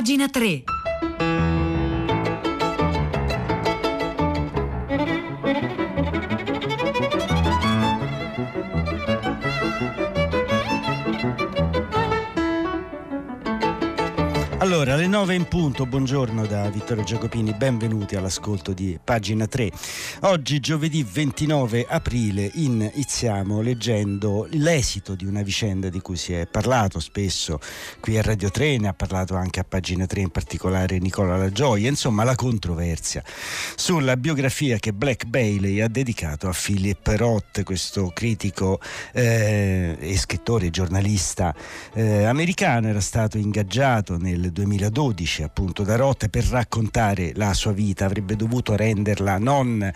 Pagina 3. Allora, alle 9 in punto, buongiorno da Vittorio Giacopini, benvenuti all'ascolto di pagina 3. Oggi, giovedì 29 aprile, iniziamo leggendo l'esito di una vicenda di cui si è parlato spesso qui a Radio 3, ne ha parlato anche a pagina 3, in particolare Nicola La Gioia, insomma la controversia sulla biografia che Black Bailey ha dedicato a Philip Roth, questo critico eh, e scrittore, giornalista eh, americano, era stato ingaggiato nel 2012 appunto da Roth per raccontare la sua vita, avrebbe dovuto renderla non,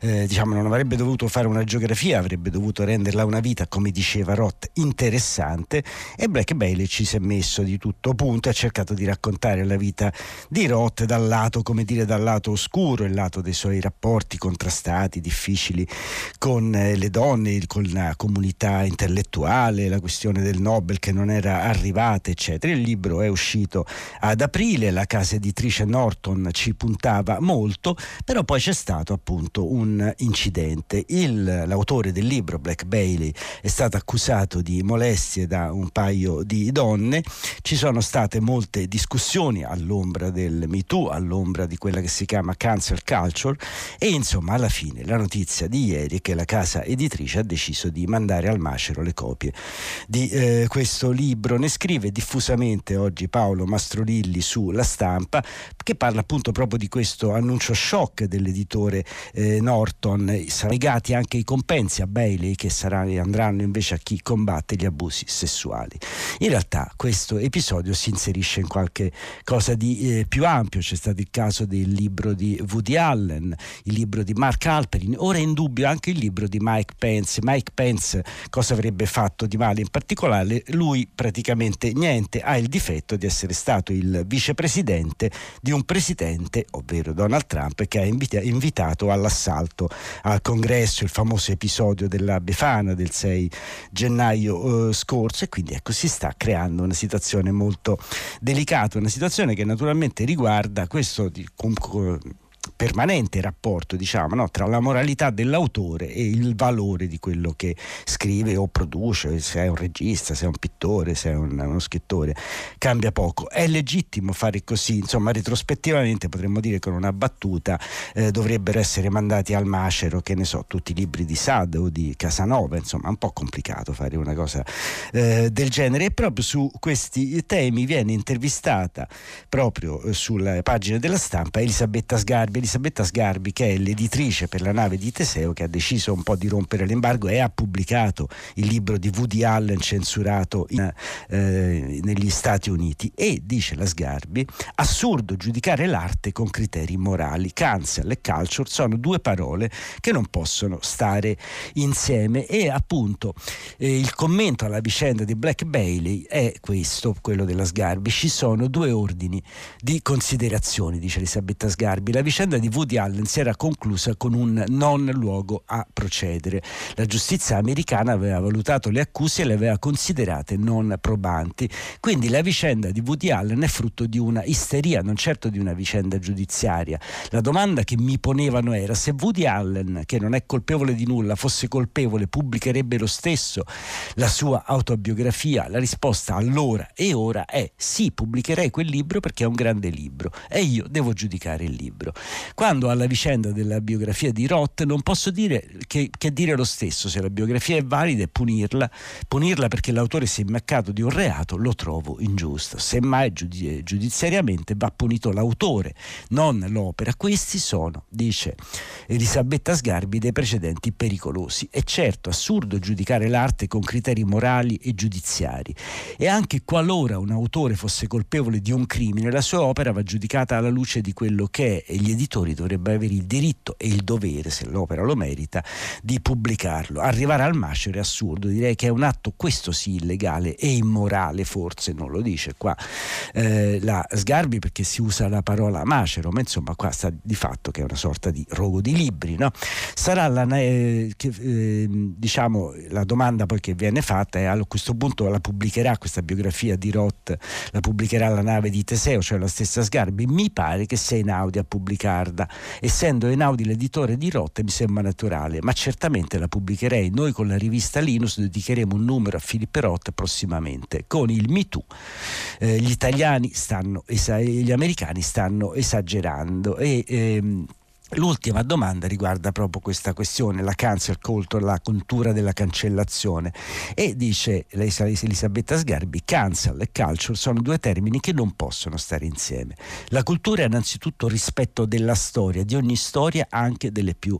eh, diciamo non avrebbe dovuto fare una geografia, avrebbe dovuto renderla una vita, come diceva Roth, interessante e Black Bailey ci si è messo di tutto punto e ha cercato di raccontare la vita di Roth dal lato, come dire, dal lato oscuro, il lato dei suoi rapporti contrastati, difficili con eh, le donne, con la comunità intellettuale, la questione del Nobel che non era arrivata, eccetera. Il libro è uscito ad aprile, la casa editrice Norton ci puntava molto, però poi c'è stato appunto un incidente. Il, l'autore del libro, Black Bailey, è stato accusato di molestie da un paio di donne, ci sono state molte discussioni all'ombra del MeToo, all'ombra di quella che si chiama cancel culture e insomma alla fine la notizia di ieri è che la casa editrice ha deciso di mandare al macero le copie di eh, questo libro. Ne scrive diffusamente oggi Paolo Mastro Mastronilli sulla stampa che parla appunto proprio di questo annuncio shock dell'editore eh, Norton, saranno legati anche i compensi a Bailey che saranno, andranno invece a chi combatte gli abusi sessuali. In realtà questo episodio si inserisce in qualche cosa di eh, più ampio, c'è stato il caso del libro di Woody Allen, il libro di Mark Alperin, ora è in dubbio anche il libro di Mike Pence. Mike Pence cosa avrebbe fatto di male? In particolare lui praticamente niente, ha il difetto di essere stato stato il vicepresidente di un presidente, ovvero Donald Trump, che ha invita- invitato all'assalto al congresso, il famoso episodio della Befana del 6 gennaio eh, scorso. E quindi ecco si sta creando una situazione molto delicata, una situazione che naturalmente riguarda questo di, com, permanente rapporto diciamo, no, tra la moralità dell'autore e il valore di quello che scrive o produce, se è un regista, se è un pittore, se è un, uno scrittore, cambia poco. È legittimo fare così, insomma retrospettivamente potremmo dire con una battuta eh, dovrebbero essere mandati al macero, che ne so, tutti i libri di Sade o di Casanova, insomma è un po' complicato fare una cosa eh, del genere. E proprio su questi temi viene intervistata proprio eh, sulle pagine della stampa Elisabetta Sgarbi Sgarbi, Elisabetta Sgarbi, che è l'editrice per la nave di Teseo, che ha deciso un po' di rompere l'embargo e ha pubblicato il libro di Woody Allen censurato in, eh, negli Stati Uniti. E dice la Sgarbi: assurdo giudicare l'arte con criteri morali. Cancel e culture sono due parole che non possono stare insieme. E appunto eh, il commento alla vicenda di Black Bailey è questo, quello della Sgarbi. Ci sono due ordini di considerazioni, dice Elisabetta Sgarbi. La vicenda vicenda di Woody Allen si era conclusa con un non luogo a procedere. La giustizia americana aveva valutato le accuse e le aveva considerate non probanti. Quindi la vicenda di Woody Allen è frutto di una isteria, non certo di una vicenda giudiziaria. La domanda che mi ponevano era se Woody Allen, che non è colpevole di nulla, fosse colpevole, pubblicherebbe lo stesso la sua autobiografia? La risposta allora e ora è sì, pubblicherei quel libro perché è un grande libro e io devo giudicare il libro. Quando alla vicenda della biografia di Roth non posso dire che, che dire lo stesso, se la biografia è valida e punirla, punirla perché l'autore si è immaccato di un reato lo trovo ingiusto. Semmai giudi- giudiziariamente va punito l'autore, non l'opera. Questi sono, dice Elisabetta Sgarbi, dei precedenti pericolosi. È certo assurdo giudicare l'arte con criteri morali e giudiziari e anche qualora un autore fosse colpevole di un crimine, la sua opera va giudicata alla luce di quello che è e gli editori dovrebbero avere il diritto e il dovere, se l'opera lo merita, di pubblicarlo. Arrivare al macero è assurdo, direi che è un atto questo sì illegale e immorale, forse non lo dice qua eh, la Sgarbi perché si usa la parola macero, ma insomma qua sta di fatto che è una sorta di rogo di libri. No? Sarà la, eh, che, eh, diciamo, la domanda poi che viene fatta è a questo punto la pubblicherà questa biografia di Roth, la pubblicherà la nave di Teseo, cioè la stessa Sgarbi? Mi pare che sia Einaudi a pubblicarla. Essendo Einaudi l'editore di Roth mi sembra naturale, ma certamente la pubblicherei. Noi con la rivista Linus dedicheremo un numero a Filippo Roth prossimamente con il Me Too. Eh, gli italiani stanno, gli americani stanno esagerando e ehm, L'ultima domanda riguarda proprio questa questione, la cancel culture, la cultura della cancellazione e dice Elisabetta Sgarbi, cancel e culture sono due termini che non possono stare insieme. La cultura è innanzitutto rispetto della storia, di ogni storia, anche delle più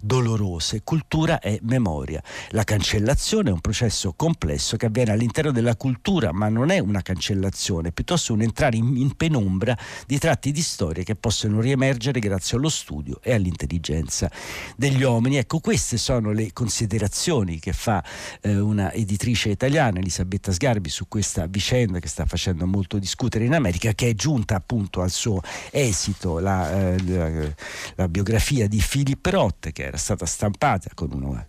dolorose. Cultura è memoria. La cancellazione è un processo complesso che avviene all'interno della cultura, ma non è una cancellazione, piuttosto un entrare in, in penombra di tratti di storia che possono riemergere grazie allo studio studio e all'intelligenza degli uomini. Ecco, queste sono le considerazioni che fa eh, una editrice italiana, Elisabetta Sgarbi, su questa vicenda che sta facendo molto discutere in America, che è giunta appunto al suo esito la, eh, la, la biografia di Philip Roth, che era stata stampata con una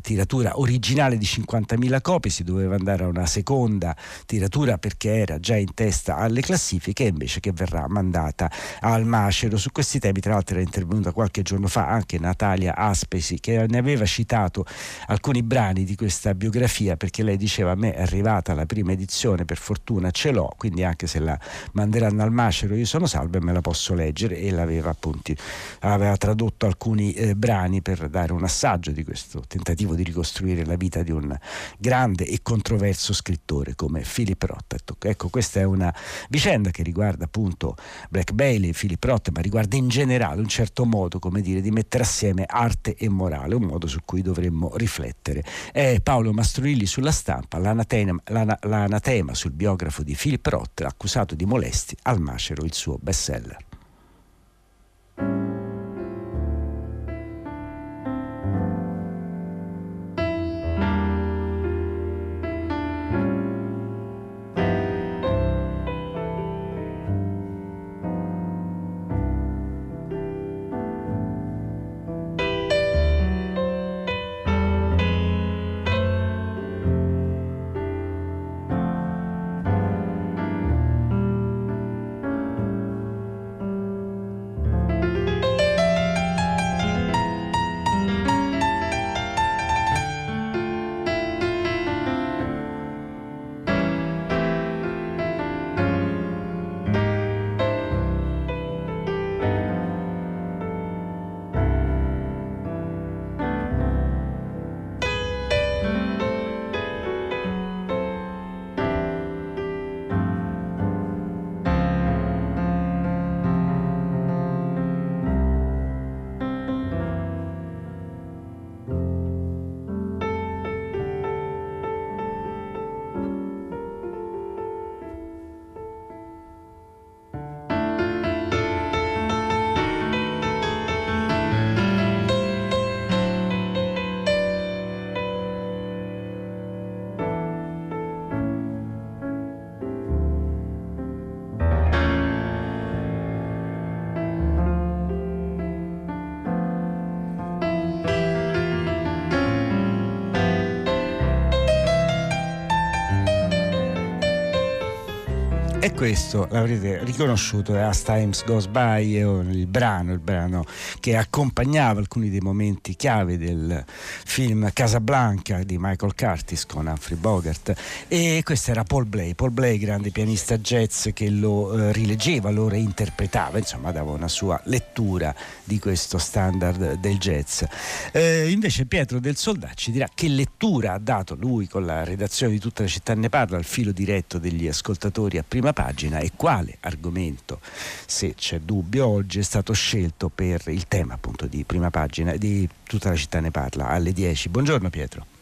tiratura originale di 50.000 copie, si doveva andare a una seconda tiratura perché era già in testa alle classifiche invece che verrà mandata al macero. Su questi temi tra l'altro era intervenuta qualche giorno fa anche Natalia Aspesi che ne aveva citato alcuni brani di questa biografia perché lei diceva a me è arrivata la prima edizione, per fortuna ce l'ho, quindi anche se la manderanno al macero io sono salvo e me la posso leggere e l'aveva appunto aveva tradotto alcuni eh, brani per dare un assaggio di questo tentativo di ricostruire la vita di un grande e controverso scrittore come Philip Roth. Ecco, questa è una vicenda che riguarda appunto Black Bailey, Philip Roth, ma riguarda in generale un certo modo, come dire, di mettere assieme arte e morale, un modo su cui dovremmo riflettere. È Paolo Mastroilli sulla stampa, l'anatema, l'anatema sul biografo di Philip Roth, accusato di molesti al macero il suo bestseller. Questo l'avrete riconosciuto è As Times Goes By, il brano, il brano che accompagnava alcuni dei momenti chiave del film Casablanca di Michael Curtis con Humphrey Bogart. E questo era Paul Blay, Paul Blay, grande pianista jazz che lo eh, rileggeva, lo reinterpretava, insomma dava una sua lettura di questo standard del jazz. Eh, invece Pietro del Soldato ci dirà che lettura ha dato lui con la redazione di tutta la città ne parla al filo diretto degli ascoltatori a prima prima pagina e quale argomento, se c'è dubbio, oggi è stato scelto per il tema appunto di prima pagina di tutta la città ne parla alle 10. Buongiorno Pietro.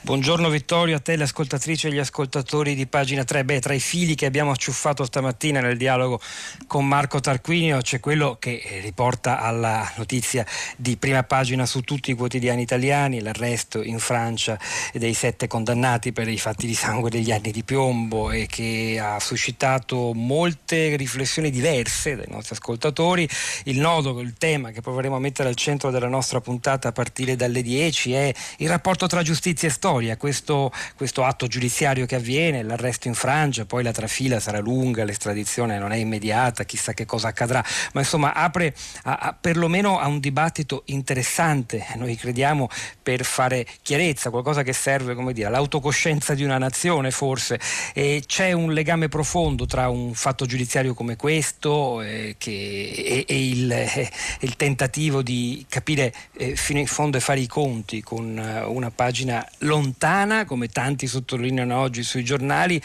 Buongiorno Vittorio, a te le ascoltatrici e gli ascoltatori di pagina 3. Beh, tra i fili che abbiamo acciuffato stamattina nel dialogo con Marco Tarquinio c'è quello che eh, riporta alla notizia di prima pagina su tutti i quotidiani italiani, l'arresto in Francia dei sette condannati per i fatti di sangue degli anni di piombo e che ha suscitato molte riflessioni diverse dai nostri ascoltatori. Il nodo, il tema che proveremo a mettere al centro della nostra puntata a partire dalle 10 è il rapporto tra giustizia e storia, questo, questo, atto giudiziario che avviene, l'arresto in Francia, poi la trafila sarà lunga, l'estradizione non è immediata, chissà che cosa accadrà, ma insomma apre a, a, perlomeno a un dibattito interessante, noi crediamo, per fare chiarezza, qualcosa che serve come dire, all'autocoscienza di una nazione forse. E c'è un legame profondo tra un fatto giudiziario come questo eh, che, e, e il, eh, il, tentativo di capire eh, fino in fondo e fare i conti con eh, una pagina lontana, come tanti sottolineano oggi sui giornali,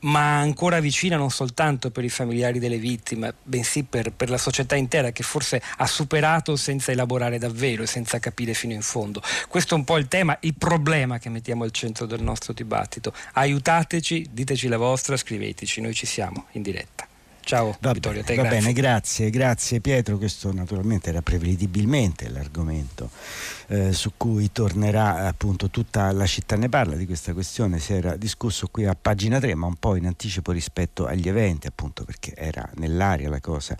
ma ancora vicina non soltanto per i familiari delle vittime, bensì per, per, la società intera che forse ha superato senza elaborare davvero e senza capire fino in fondo. Questo è un po' il tema, il problema che mettiamo al centro del nostro dibattito. Aiutateci, diteci la vostra, scriveteci, noi ci siamo in diretta. Ciao va Vittorio, te, va grazie. bene, grazie, grazie Pietro. Questo naturalmente era prevedibilmente l'argomento eh, su cui tornerà appunto tutta la città ne parla di questa questione. Si era discusso qui a pagina 3, ma un po' in anticipo rispetto agli eventi, appunto perché era nell'aria la cosa.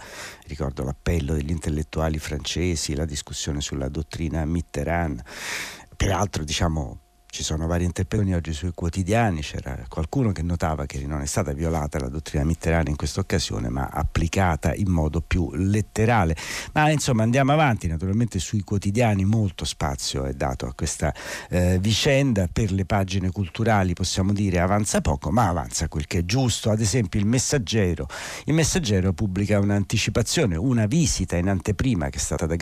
Ricordo l'appello degli intellettuali francesi, la discussione sulla dottrina Mitterrand. Peraltro, diciamo, ci sono varie interpretazioni oggi sui quotidiani, c'era qualcuno che notava che non è stata violata la dottrina Mitterrand in questa occasione, ma applicata in modo più letterale. Ma insomma andiamo avanti, naturalmente sui quotidiani molto spazio è dato a questa eh, vicenda, per le pagine culturali possiamo dire avanza poco, ma avanza quel che è giusto. Ad esempio il Messaggero, il Messaggero pubblica un'anticipazione, una visita in anteprima che è stata da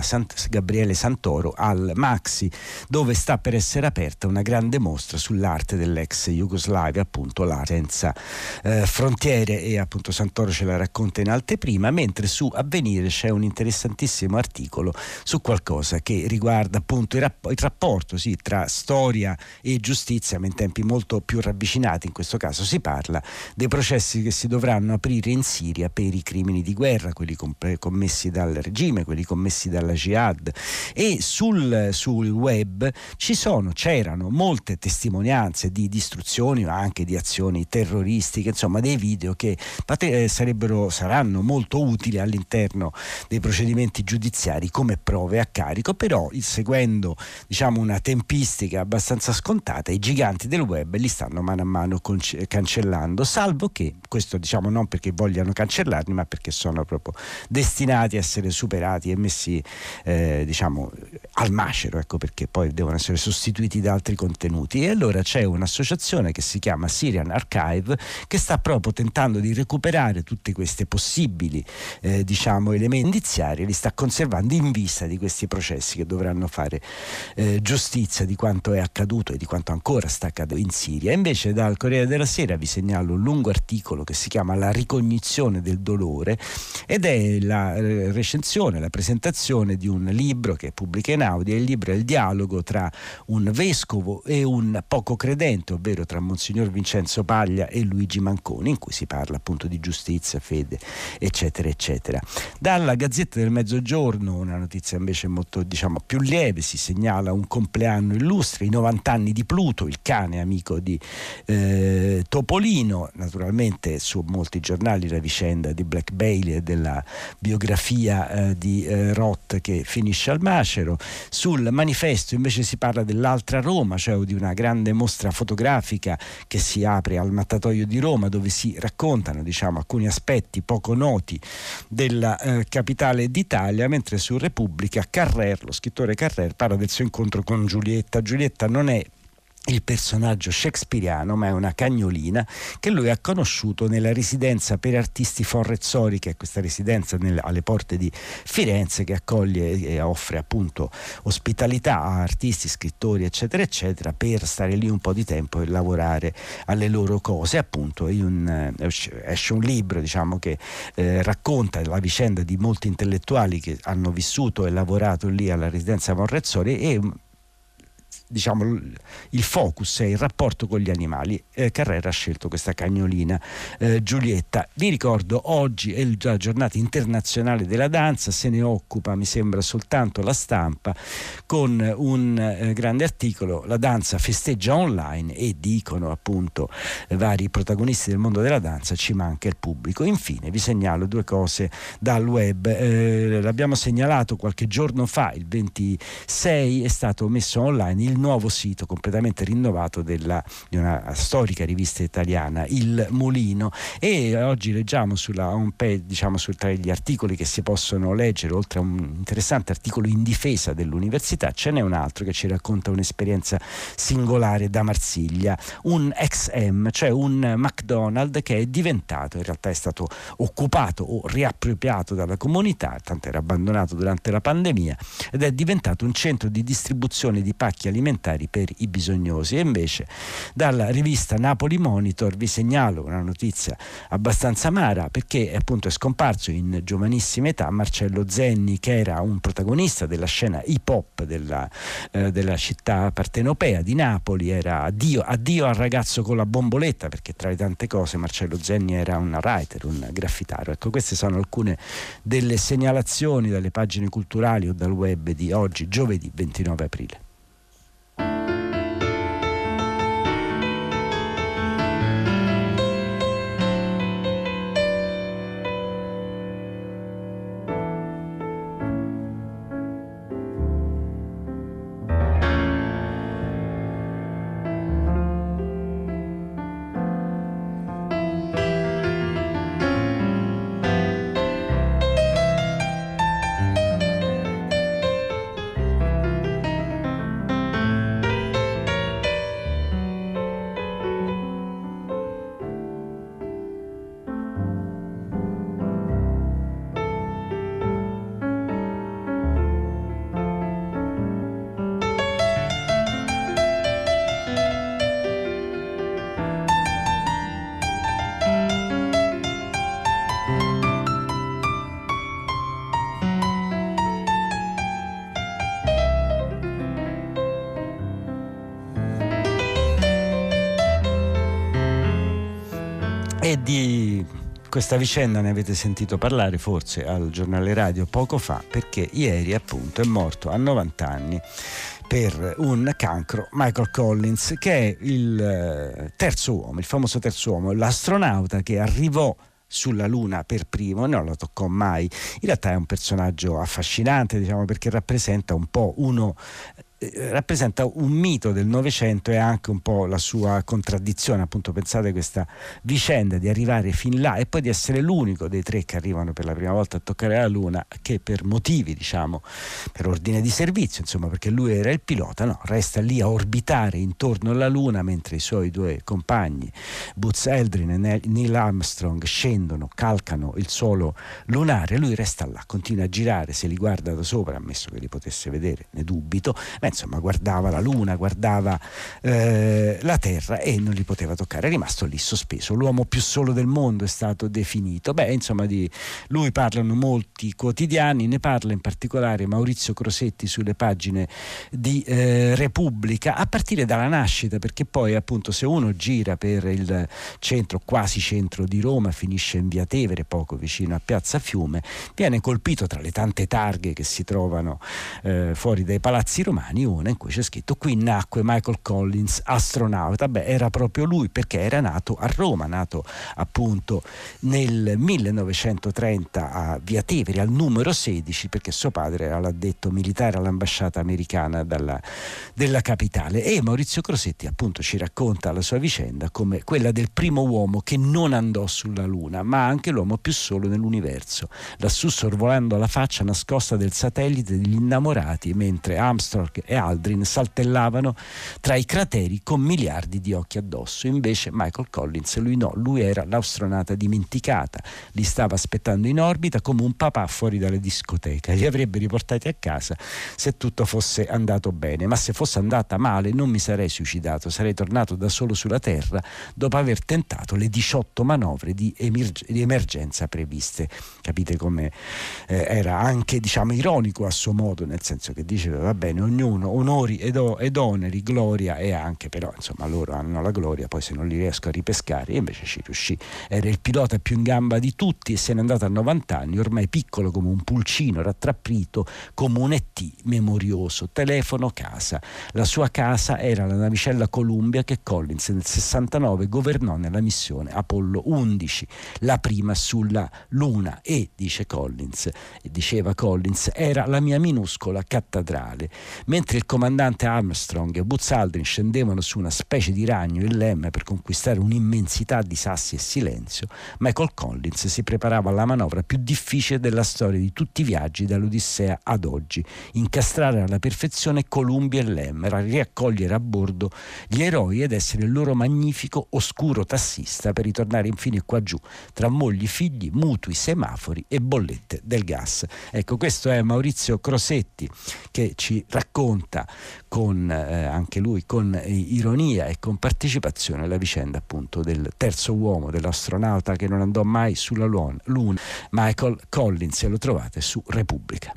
Sant- Gabriele Santoro al Maxi, dove sta per essere aperta aperta una grande mostra sull'arte dell'ex Jugoslavia, appunto l'arte senza eh, frontiere e appunto Santoro ce la racconta in anteprima, mentre su Avvenire c'è un interessantissimo articolo su qualcosa che riguarda appunto il, rapp- il rapporto sì, tra storia e giustizia, ma in tempi molto più ravvicinati, in questo caso si parla dei processi che si dovranno aprire in Siria per i crimini di guerra, quelli comp- commessi dal regime, quelli commessi dalla jihad. E sul, sul web ci sono, c'è c'erano molte testimonianze di distruzioni ma anche di azioni terroristiche, insomma dei video che eh, sarebbero, saranno molto utili all'interno dei procedimenti giudiziari come prove a carico, però seguendo diciamo, una tempistica abbastanza scontata i giganti del web li stanno mano a mano cancellando, salvo che, questo diciamo non perché vogliano cancellarli ma perché sono proprio destinati a essere superati e messi eh, diciamo, al macero, ecco perché poi devono essere sostituiti da altri contenuti. E allora c'è un'associazione che si chiama Syrian Archive che sta proprio tentando di recuperare tutti questi possibili eh, diciamo, elementi indiziari li sta conservando in vista di questi processi che dovranno fare eh, giustizia di quanto è accaduto e di quanto ancora sta accadendo in Siria. Invece dal Corriere della Sera vi segnalo un lungo articolo che si chiama La ricognizione del dolore ed è la eh, recensione, la presentazione di un libro che pubblica in audio. Il libro è il dialogo tra un vescovo vescovo e un poco credente, ovvero tra Monsignor Vincenzo Paglia e Luigi Manconi, in cui si parla appunto di giustizia, fede, eccetera, eccetera. Dalla Gazzetta del Mezzogiorno, una notizia invece molto diciamo, più lieve, si segnala un compleanno illustre, i 90 anni di Pluto, il cane amico di eh, Topolino, naturalmente su molti giornali la vicenda di Black Bailey e della biografia eh, di eh, Roth che finisce al macero, sul manifesto invece si parla dell'altra Roma, cioè di una grande mostra fotografica che si apre al Mattatoio di Roma dove si raccontano diciamo, alcuni aspetti poco noti della eh, capitale d'Italia, mentre su Repubblica Carrer, lo scrittore Carrer, parla del suo incontro con Giulietta. Giulietta non è il personaggio shakespeariano, ma è una cagnolina che lui ha conosciuto nella residenza per artisti Forrezzori, che è questa residenza nelle, alle porte di Firenze che accoglie e offre appunto ospitalità a artisti, scrittori, eccetera, eccetera, per stare lì un po' di tempo e lavorare alle loro cose. Appunto, un, eh, esce un libro diciamo, che eh, racconta la vicenda di molti intellettuali che hanno vissuto e lavorato lì alla residenza Forrezzori e diciamo, il focus è il rapporto con gli animali. Eh, Carrera ha scelto questa cagnolina eh, Giulietta. Vi ricordo, oggi è la giornata internazionale della danza, se ne occupa, mi sembra, soltanto la stampa, con un eh, grande articolo, la danza festeggia online e dicono appunto vari protagonisti del mondo della danza, ci manca il pubblico. Infine vi segnalo due cose dal web. Eh, l'abbiamo segnalato qualche giorno fa, il 26, è stato messo online il nuovo sito completamente rinnovato della, di una storica rivista italiana, Il Mulino, e oggi leggiamo sulla home page, diciamo su, tra gli articoli che si possono leggere, oltre a un interessante articolo in difesa dell'università, ce n'è un altro che ci racconta un'esperienza singolare da Marsiglia, un XM, cioè un McDonald's che è diventato, in realtà è stato occupato o riappropriato dalla comunità, tanto era abbandonato durante la pandemia, ed è diventato un centro di distribuzione di pacchi alimentari per i bisognosi. E invece dalla rivista Napoli Monitor vi segnalo una notizia abbastanza amara perché appunto è scomparso in giovanissima età Marcello Zenni che era un protagonista della scena hip hop della, eh, della città partenopea di Napoli, era addio, addio al ragazzo con la bomboletta perché tra le tante cose Marcello Zenni era un writer, un graffitario. Ecco, queste sono alcune delle segnalazioni dalle pagine culturali o dal web di oggi, giovedì 29 aprile. Di questa vicenda ne avete sentito parlare forse al giornale radio poco fa perché ieri appunto è morto a 90 anni per un cancro Michael Collins che è il eh, terzo uomo, il famoso terzo uomo, l'astronauta che arrivò sulla Luna per primo, non lo toccò mai. In realtà è un personaggio affascinante, diciamo, perché rappresenta un po' uno rappresenta un mito del Novecento e anche un po' la sua contraddizione. Appunto, pensate a questa vicenda di arrivare fin là e poi di essere l'unico dei tre che arrivano per la prima volta a toccare la Luna, che per motivi, diciamo, per ordine di servizio, insomma, perché lui era il pilota, no, resta lì a orbitare intorno alla Luna mentre i suoi due compagni, Buzz Aldrin e Neil Armstrong, scendono, calcano il suolo lunare. Lui resta là, continua a girare, se li guarda da sopra, ammesso che li potesse vedere, ne dubito, ma insomma guardava la luna, guardava eh, la terra e non li poteva toccare, è rimasto lì sospeso. L'uomo più solo del mondo è stato definito. Beh, insomma, di lui parlano molti quotidiani, ne parla in particolare Maurizio Crosetti sulle pagine di eh, Repubblica, a partire dalla nascita, perché poi appunto se uno gira per il centro, quasi centro di Roma, finisce in via Tevere, poco vicino a Piazza Fiume, viene colpito tra le tante targhe che si trovano eh, fuori dai palazzi romani una in cui c'è scritto qui nacque Michael Collins, astronauta. Beh, era proprio lui perché era nato a Roma, nato appunto nel 1930 a Via Tevere, al numero 16, perché suo padre era l'addetto militare all'ambasciata americana dalla, della capitale. E Maurizio Crosetti appunto ci racconta la sua vicenda come quella del primo uomo che non andò sulla Luna, ma anche l'uomo più solo nell'universo, lassù sorvolando la faccia nascosta del satellite degli innamorati, mentre Armstrong e Aldrin saltellavano tra i crateri con miliardi di occhi addosso. Invece Michael Collins, lui no, lui era l'astronauta dimenticata, li stava aspettando in orbita come un papà fuori dalle discoteche, li avrebbe riportati a casa se tutto fosse andato bene, ma se fosse andata male non mi sarei suicidato, sarei tornato da solo sulla Terra dopo aver tentato le 18 manovre di, emerg- di emergenza previste. Capite come eh, era anche diciamo ironico a suo modo, nel senso che diceva va bene, ognuno uno, onori ed, o, ed, oneri, gloria e anche però insomma loro hanno la gloria, poi se non li riesco a ripescare, e invece ci riuscì. Era il pilota più in gamba di tutti e se n'è andato a 90 anni, ormai piccolo come un pulcino, rattrappito come un ET memorioso, telefono casa. La sua casa era la navicella Columbia che Collins nel 69 governò nella missione Apollo 11, la prima sulla Luna e, dice Collins, diceva Collins, era la mia minuscola cattedrale. Mentre il comandante Armstrong e Buzz Aldrin scendevano su una specie di ragno in lemme per conquistare un'immensità di sassi e silenzio, Michael Collins si preparava alla manovra più difficile della storia di tutti i viaggi dall'Odissea ad oggi, incastrare alla perfezione Columbia e Lem, riaccogliere a bordo gli eroi ed essere il loro magnifico oscuro tassista per ritornare infine qua giù, tra mogli, figli, mutui, semafori e bollette del gas. Ecco, questo è Maurizio Crosetti che ci racconta con eh, anche lui con eh, ironia e con partecipazione la vicenda appunto del terzo uomo, dell'astronauta che non andò mai sulla Luna, Michael Collins, e lo trovate su Repubblica.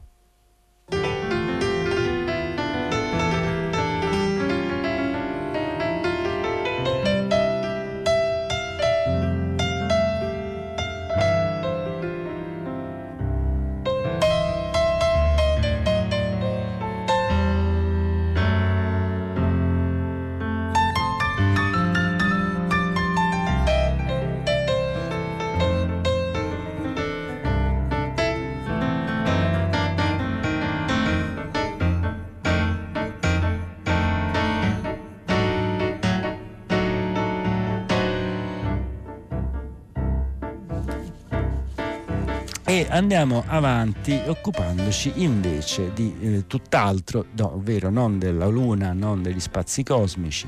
Andiamo avanti occupandoci invece di eh, tutt'altro, no, ovvero non della Luna, non degli spazi cosmici,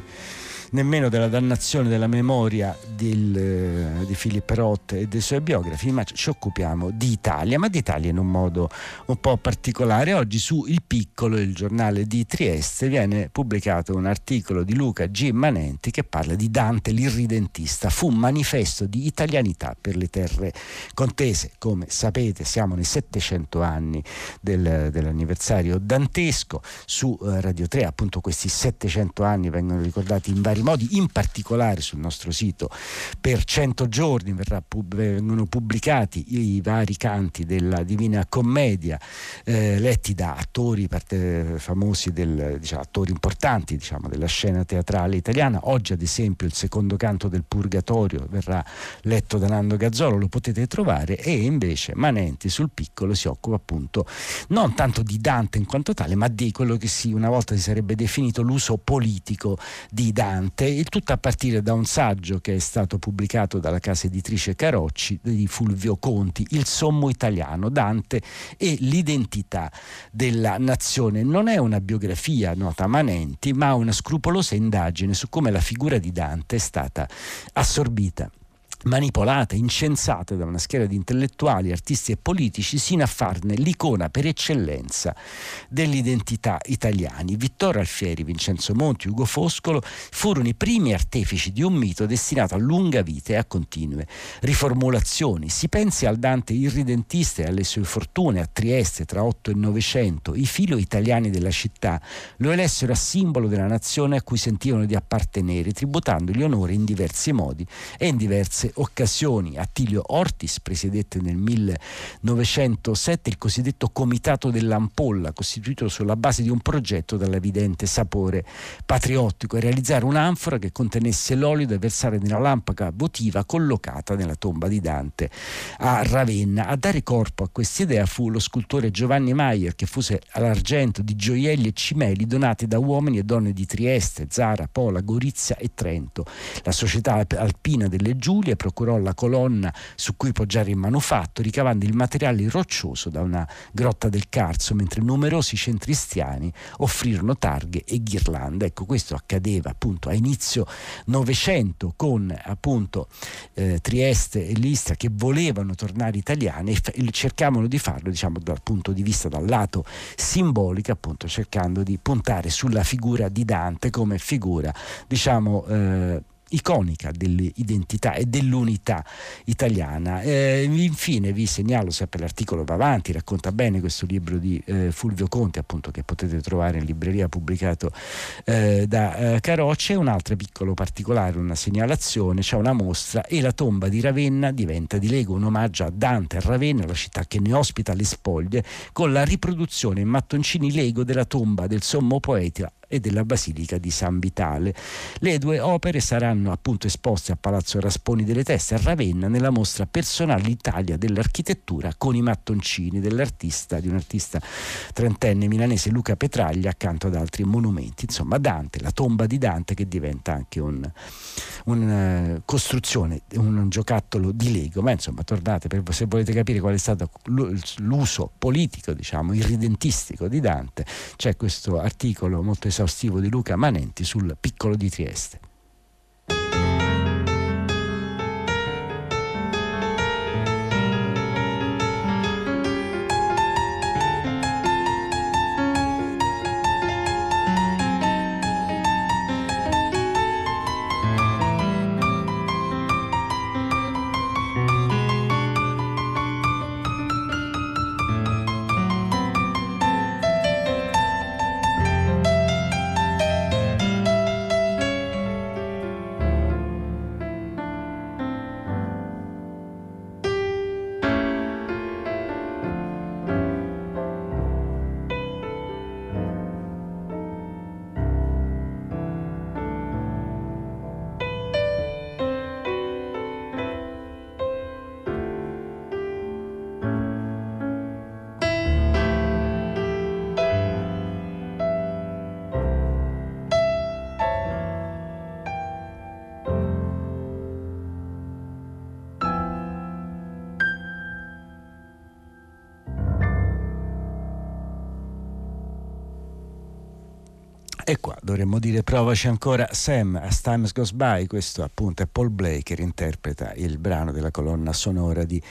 nemmeno della dannazione della memoria del, eh, di Filippo Roth e dei suoi biografi, ma ci occupiamo di Italia, ma di Italia in un modo un po' particolare. Oggi su Il Piccolo, il giornale di Trieste, viene pubblicato un articolo di Luca G. Manenti che parla di Dante l'irridentista. Fu un manifesto di italianità per le terre contese. Come sapete siamo nei 700 anni del, dell'anniversario dantesco. Su eh, Radio 3 appunto questi 700 anni vengono ricordati in vari vari modi, in particolare sul nostro sito per 100 giorni pub- vengono pubblicati i vari canti della Divina Commedia eh, letti da attori parte, famosi, del, diciamo, attori importanti diciamo, della scena teatrale italiana. Oggi ad esempio il secondo canto del Purgatorio verrà letto da Nando Gazzolo, lo potete trovare e invece Manenti sul piccolo si occupa appunto non tanto di Dante in quanto tale ma di quello che si, una volta si sarebbe definito l'uso politico di Dante Dante, il tutto a partire da un saggio che è stato pubblicato dalla casa editrice Carocci di Fulvio Conti, Il sommo italiano, Dante e l'identità della nazione. Non è una biografia nota Manenti, ma una scrupolosa indagine su come la figura di Dante è stata assorbita manipolate, incensate da una schiera di intellettuali, artisti e politici, sino a farne l'icona per eccellenza dell'identità italiani. Vittorio Alfieri, Vincenzo Monti, Ugo Foscolo furono i primi artefici di un mito destinato a lunga vita e a continue riformulazioni. Si pensi al Dante irridentista e alle sue fortune a Trieste tra 8 e 900. I filo italiani della città lo elessero a simbolo della nazione a cui sentivano di appartenere, tributandogli onore in diversi modi e in diverse occasioni. Attilio Ortis presiedette nel 1907 il cosiddetto Comitato dell'Ampolla, costituito sulla base di un progetto dall'evidente sapore patriottico, e realizzare un'anfora che contenesse l'olio da versare nella lampada votiva collocata nella tomba di Dante a Ravenna. A dare corpo a questa idea fu lo scultore Giovanni Maier che fuse all'argento di gioielli e cimeli donati da uomini e donne di Trieste, Zara, Pola, Gorizia e Trento. La società alpina delle Giulie procurò la colonna su cui poggiare il manufatto, ricavando il materiale roccioso da una grotta del Carso, mentre numerosi centristiani offrirono targhe e ghirlande. Ecco, questo accadeva appunto a inizio Novecento con appunto eh, Trieste e l'Istria che volevano tornare italiane e cercavano di farlo diciamo dal punto di vista dal lato simbolico appunto cercando di puntare sulla figura di Dante come figura diciamo eh, iconica dell'identità e dell'unità italiana. Eh, infine vi segnalo sempre l'articolo va avanti, racconta bene questo libro di eh, Fulvio Conti appunto che potete trovare in libreria pubblicato eh, da eh, Carocci e un altro piccolo particolare, una segnalazione, c'è una mostra e la tomba di Ravenna diventa di Lego un omaggio a Dante a Ravenna, la città che ne ospita le spoglie, con la riproduzione in mattoncini Lego della tomba del sommo poeta e della Basilica di San Vitale. Le due opere saranno appunto esposte a Palazzo Rasponi delle Teste a Ravenna nella mostra Personale Italia dell'architettura con i mattoncini dell'artista, di un artista trentenne milanese Luca Petraglia accanto ad altri monumenti. Insomma, Dante, la tomba di Dante che diventa anche una un, uh, costruzione, un, giocattolo di Lego, ma insomma tornate per, se volete capire qual è stato l'uso politico, diciamo, irridentistico di Dante, c'è questo articolo molto esaustivo esaustivo di Luca Manenti sul piccolo di Trieste. E qua dovremmo dire provaci ancora Sam As Time Goes By, questo appunto è Paul Blake che interpreta il brano della colonna sonora di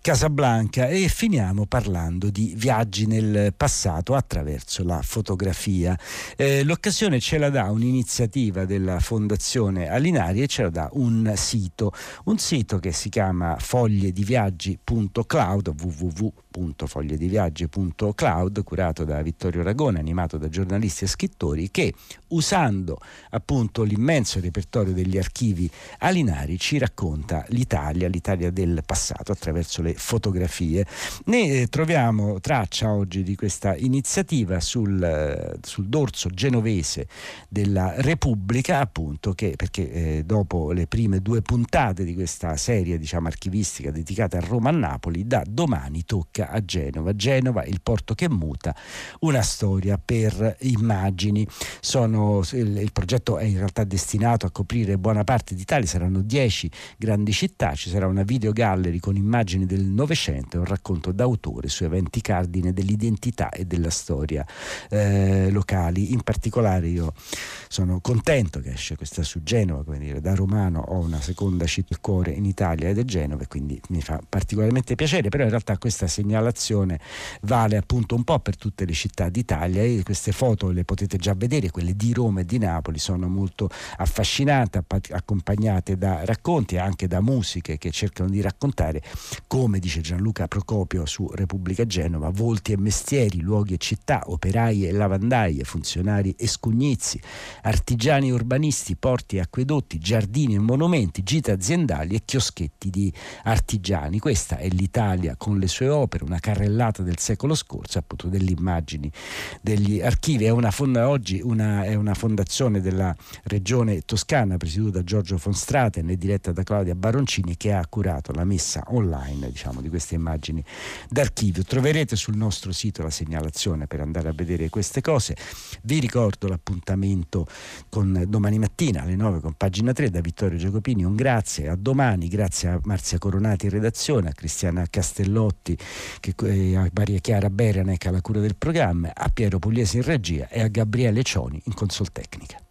Casablanca e finiamo parlando di viaggi nel passato attraverso la fotografia. Eh, l'occasione ce la dà un'iniziativa della Fondazione Alinari e ce la dà un sito, un sito che si chiama fogliediviaggi.cloud www.fogliediviaggi.cloud curato da Vittorio Ragone, animato da giornalisti e scrittori che usando appunto l'immenso repertorio degli archivi alinari ci racconta l'Italia, l'Italia del passato attraverso le fotografie. Ne eh, troviamo traccia oggi di questa iniziativa sul, eh, sul dorso genovese della Repubblica, appunto che perché eh, dopo le prime due puntate di questa serie diciamo archivistica dedicata a Roma e Napoli, da domani tocca a Genova. Genova, il porto che muta, una storia per immagini sono, il, il, progetto è in realtà destinato a coprire buona parte d'Italia, saranno dieci grandi città, ci sarà una video gallery con immagini del Novecento e un racconto d'autore su eventi cardine dell'identità e della storia eh, locali. In particolare io sono contento che esce questa su Genova, come dire, da romano ho una seconda città del cuore in Italia ed è Genova e quindi mi fa particolarmente piacere, però in realtà questa segnalazione vale appunto un po' per tutte le città d'Italia e queste foto le potete già vedere serie, quelle di Roma e di Napoli, sono molto affascinanti, accompagnate da racconti e anche da musiche che cercano di raccontare, come dice Gianluca Procopio su Repubblica Genova, volti e mestieri, luoghi e città, operai e lavandaie, funzionari e scugnizi, artigiani e urbanisti, porti e acquedotti, giardini e monumenti, gite aziendali e chioschetti di artigiani. Questa è l'Italia con le sue opere, una carrellata del secolo scorso, appunto delle immagini degli archivi. È una fonda oggi una, è una fondazione della regione toscana presieduta da Giorgio von Straten e diretta da Claudia Baroncini che ha curato la messa online diciamo, di queste immagini d'archivio. Troverete sul nostro sito la segnalazione per andare a vedere queste cose. Vi ricordo l'appuntamento con domani mattina alle 9 con pagina 3 da Vittorio Giacopini. Un grazie, a domani, grazie a Marzia Coronati in redazione, a Cristiana Castellotti, che, eh, a Maria Chiara Beranec alla cura del programma, a Piero Pugliese in regia e a Gabriele Cioni in Consoltecnica.